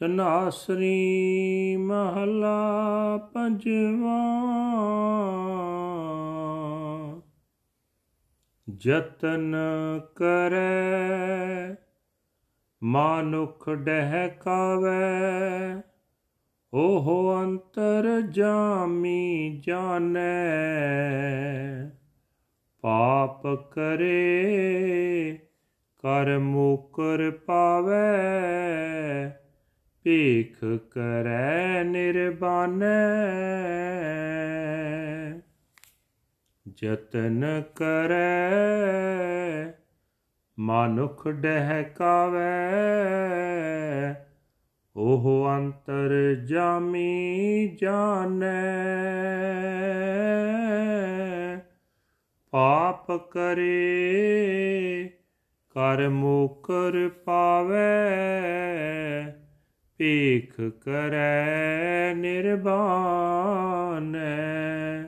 ਤਨਾਸਰੀ ਮਹਲਾ ਪੰਜਵਾ। ਜਤਨ ਕਰੈ, ਮਾਨੁਖ ਡਹਿਕਾਵੈ, ਓਹ ਅੰਤਰ ਜਾਮੀ ਜਾਣੈ। ਪਾਪ ਕਰੇ ਕਰ ਮੁਕਰ ਪਾਵੈ ਭੀਖ ਕਰੈ ਨਿਰਬਾਨੈ। ਜਤਨ ਕਰੈ, ਮਨੁਖ ਡਹਿਕਾਵੈ। ਉਹ ਅੰਤਰ ਜਾਮੀ ਜਾਣੈ। ਪਾਪ ਕਰੇ ਕਰ ਮੁਕਰ ਪਾਵੈ। ਭੀਖ ਕਰੈ ਨਿਰਬਾਨੈ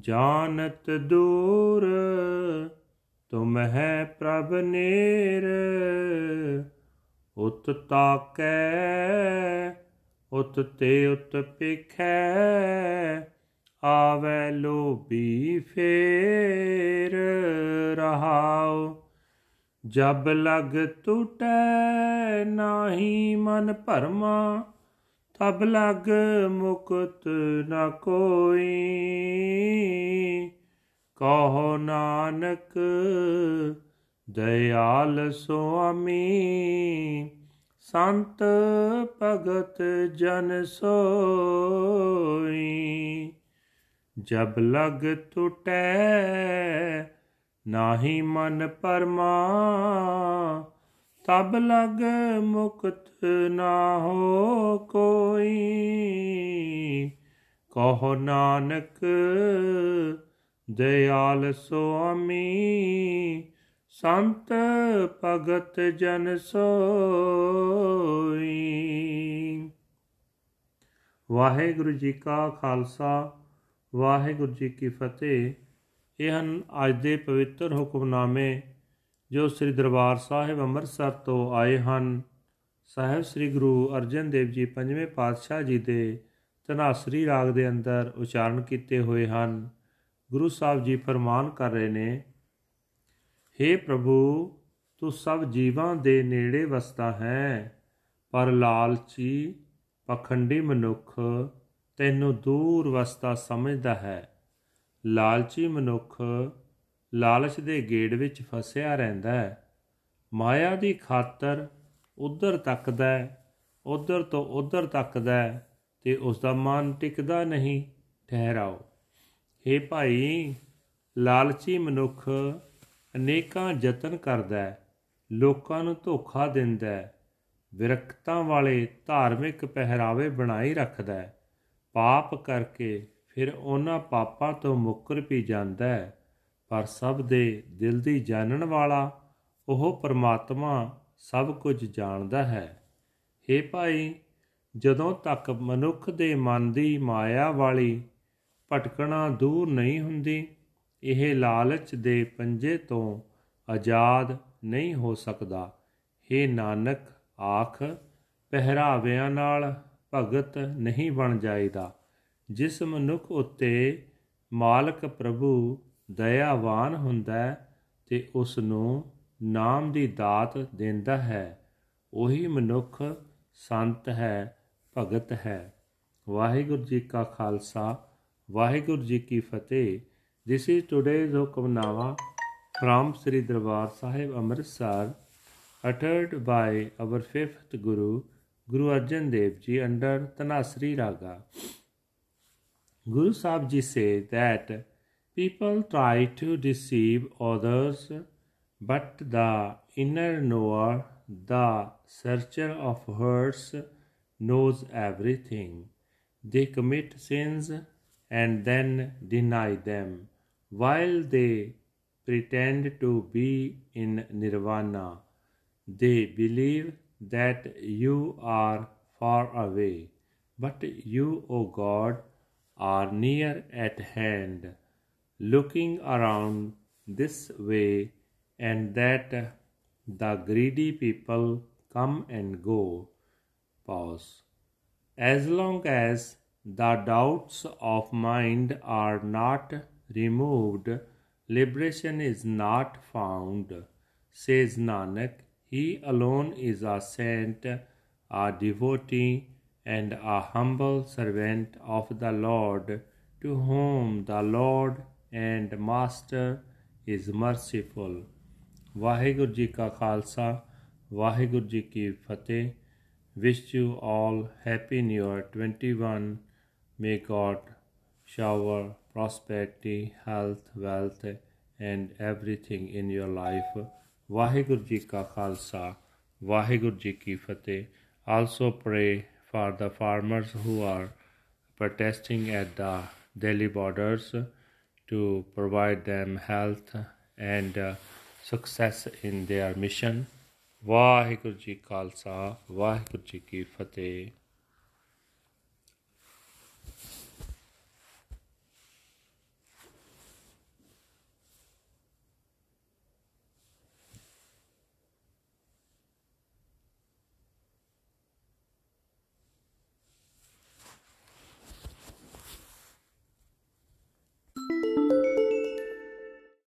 ਜਾਣਤ ਦੂਰ ਤੁਮ ਹੈ ਪ੍ਰਭ ਨੇਰ, ਉਤ ਤਾਕੈ, ਉਤ ਤੇ ਉਤ ਪਿਖੈ ਆਵੈ ਲੋਭੀ ਫੇਰ ਰਹਾਉ। ਜਬ ਲਗ ਟੂਟੈ ਨਾਹੀ ਮਨ ਭਰਮਾ, ਤਬ ਲਗ ਮੁਕਤ ਨ ਕੋਈ। ਕਹੋ ਨਾਨਕ, ਦਇਆਲ ਸੁਆਮੀ, ਸੰਤ ਭਗਤ ਜਨ ਸੋਈ। ਜਬ ਲਗ ਟੁਟੈ ਨਾਹੀ ਮਨ ਪਰਮਾ, ਤਬ ਲਗ ਮੁਕਤ ਨਾ ਹੋ ਕੋਈ। ਕਹੋ ਨਾਨਕ ਦਇਆਲ ਸੁਆਮੀ, ਸੰਤ ਭਗਤ ਜਨ ਸੋਈ। ਵਾਹਿਗੁਰੂ ਜੀ ਕਾ ਖਾਲਸਾ, ਵਾਹਿਗੁਰੂ ਜੀ ਕੀ ਫਤਿਹ। ਇਹ ਹਨ ਅੱਜ ਦੇ ਪਵਿੱਤਰ ਹੁਕਮਨਾਮੇ ਜੋ ਸ੍ਰੀ ਦਰਬਾਰ ਸਾਹਿਬ ਅੰਮ੍ਰਿਤਸਰ ਤੋਂ ਆਏ ਹਨ। ਸਾਹਿਬ ਸ੍ਰੀ ਗੁਰੂ ਅਰਜਨ ਦੇਵ ਜੀ ਪੰਜਵੇਂ ਪਾਤਸ਼ਾਹ ਜੀ ਦੇ ਤਨਾਸਰੀ ਰਾਗ ਦੇ ਅੰਦਰ ਉਚਾਰਨ ਕੀਤੇ ਹੋਏ ਹਨ। ਗੁਰੂ ਸਾਹਿਬ ਜੀ ਫਰਮਾਨ ਕਰ ਰਹੇ ਨੇ हे ਪ੍ਰਭੂ, ਤੂੰ ਸਭ ਜੀਵਾਂ ਦੇ ਨੇੜੇ ਵਸਦਾ ਹੈ, ਪਰ ਲਾਲਚੀ, ਪਖੰਡੀ ਮਨੁੱਖ ਤੈਨੂੰ ਦੂਰ ਵਸਦਾ ਸਮਝਦਾ ਹੈ। ਲਾਲਚੀ ਮਨੁੱਖ ਲਾਲਚ ਦੇ ਗੇੜ ਵਿੱਚ ਫਸਿਆ ਰਹਿੰਦਾ ਹੈ। ਮਾਇਆ ਦੀ ਖਾਤਰ ਉਧਰ ਤੱਕਦਾ ਹੈ, ਉਧਰ ਤੋਂ ਉਧਰ ਤੱਕਦਾ ਹੈ ਤੇ ਉਸ ਦਾ ਮਨ ਟਿਕਦਾ ਨਹੀਂ, ਠਹਿਰਾਓ। हे ਭਾਈ, ਲਾਲਚੀ ਮਨੁੱਖ ਅਨੇਕਾਂ ਯਤਨ ਕਰਦਾ ਹੈ, ਲੋਕਾਂ ਨੂੰ ਧੋਖਾ ਦਿੰਦਾ ਹੈ, ਵਿਰਕਤਾਂ ਵਾਲੇ ਧਾਰਮਿਕ ਪਹਿਰਾਵੇ ਬਣਾਈ ਰੱਖਦਾ ਹੈ, ਪਾਪ ਕਰਕੇ ਫਿਰ ਉਹਨਾਂ ਪਾਪਾਂ ਤੋਂ ਮੁੱਕਰ ਵੀ ਜਾਂਦਾ ਹੈ, ਪਰ ਸਭ ਦੇ ਦਿਲ ਦੀ ਜਾਣਨ ਵਾਲਾ ਉਹ ਪਰਮਾਤਮਾ ਸਭ ਕੁਝ ਜਾਣਦਾ ਹੈ। हे ਭਾਈ, ਜਦੋਂ ਤੱਕ ਮਨੁੱਖ ਦੇ ਮਨ ਦੀ ਮਾਇਆ ਵਾਲੀ ਭਟਕਣਾ ਦੂਰ ਨਹੀਂ ਹੁੰਦੀ, ਇਹ ਲਾਲਚ ਦੇ ਪੰਜੇ ਤੋਂ ਆਜ਼ਾਦ ਨਹੀਂ ਹੋ ਸਕਦਾ। हे ਨਾਨਕ, ਆਖ, ਪਹਿਰਾਵਿਆਂ ਨਾਲ ਭਗਤ ਨਹੀਂ ਬਣ ਜਾਈਦਾ। ਜਿਸ ਮਨੁੱਖ ਉੱਤੇ ਮਾਲਕ ਪ੍ਰਭੂ ਦਇਆਵਾਨ ਹੁੰਦਾ ਤੇ ਉਸ ਨੂੰ ਨਾਮ ਦੀ ਦਾਤ ਦਿੰਦਾ ਹੈ ਉਹੀ ਮਨੁੱਖ ਸੰਤ ਹੈ ਭਗਤ ਹੈ ਵਾਹਿਗੁਰੂ ਜੀ ਕਾ ਖਾਲਸਾ ਵਾਹਿਗੁਰੂ ਜੀ ਕੀ ਫਤਿਹ this is today's hukamnama from Sri Darbar Sahib Amritsar uttered by our fifth guru guru arjan dev ji under tanasri raga Guru Sahib Ji that people try to deceive others, but the inner knower, the searcher of hearts, knows everything. they commit sins and then deny them. While they pretend to be in nirvana, they believe that you are far away, but you, O God, are near at hand, looking around this way and that the greedy people come and go. Pause. As long as the doubts of mind are not removed, liberation is not found. Says Nanak, He alone is a saint, a devotee, and a humble servant of the Lord, to whom the Lord and Master is merciful. Waheguru ਜੀ ਕਾ ਖਾਲਸਾ ਵਾਹਿਗੁਰੂ ਜੀ ਕੀ ਫਤਿਹ wish you all happy new year 21 may god shower prosperity health wealth and everything in your life Waheguru ji ਕਾ ਖਾਲਸਾ ਵਾਹਿਗੁਰੂ ਜੀ ਕੀ ਫਤਿਹ also pray for the farmers who are protesting at the Delhi borders to provide them health and uh, success in their mission Waheguru ji Khalsa Waheguru ji ਕੀ ਫਤਿਹ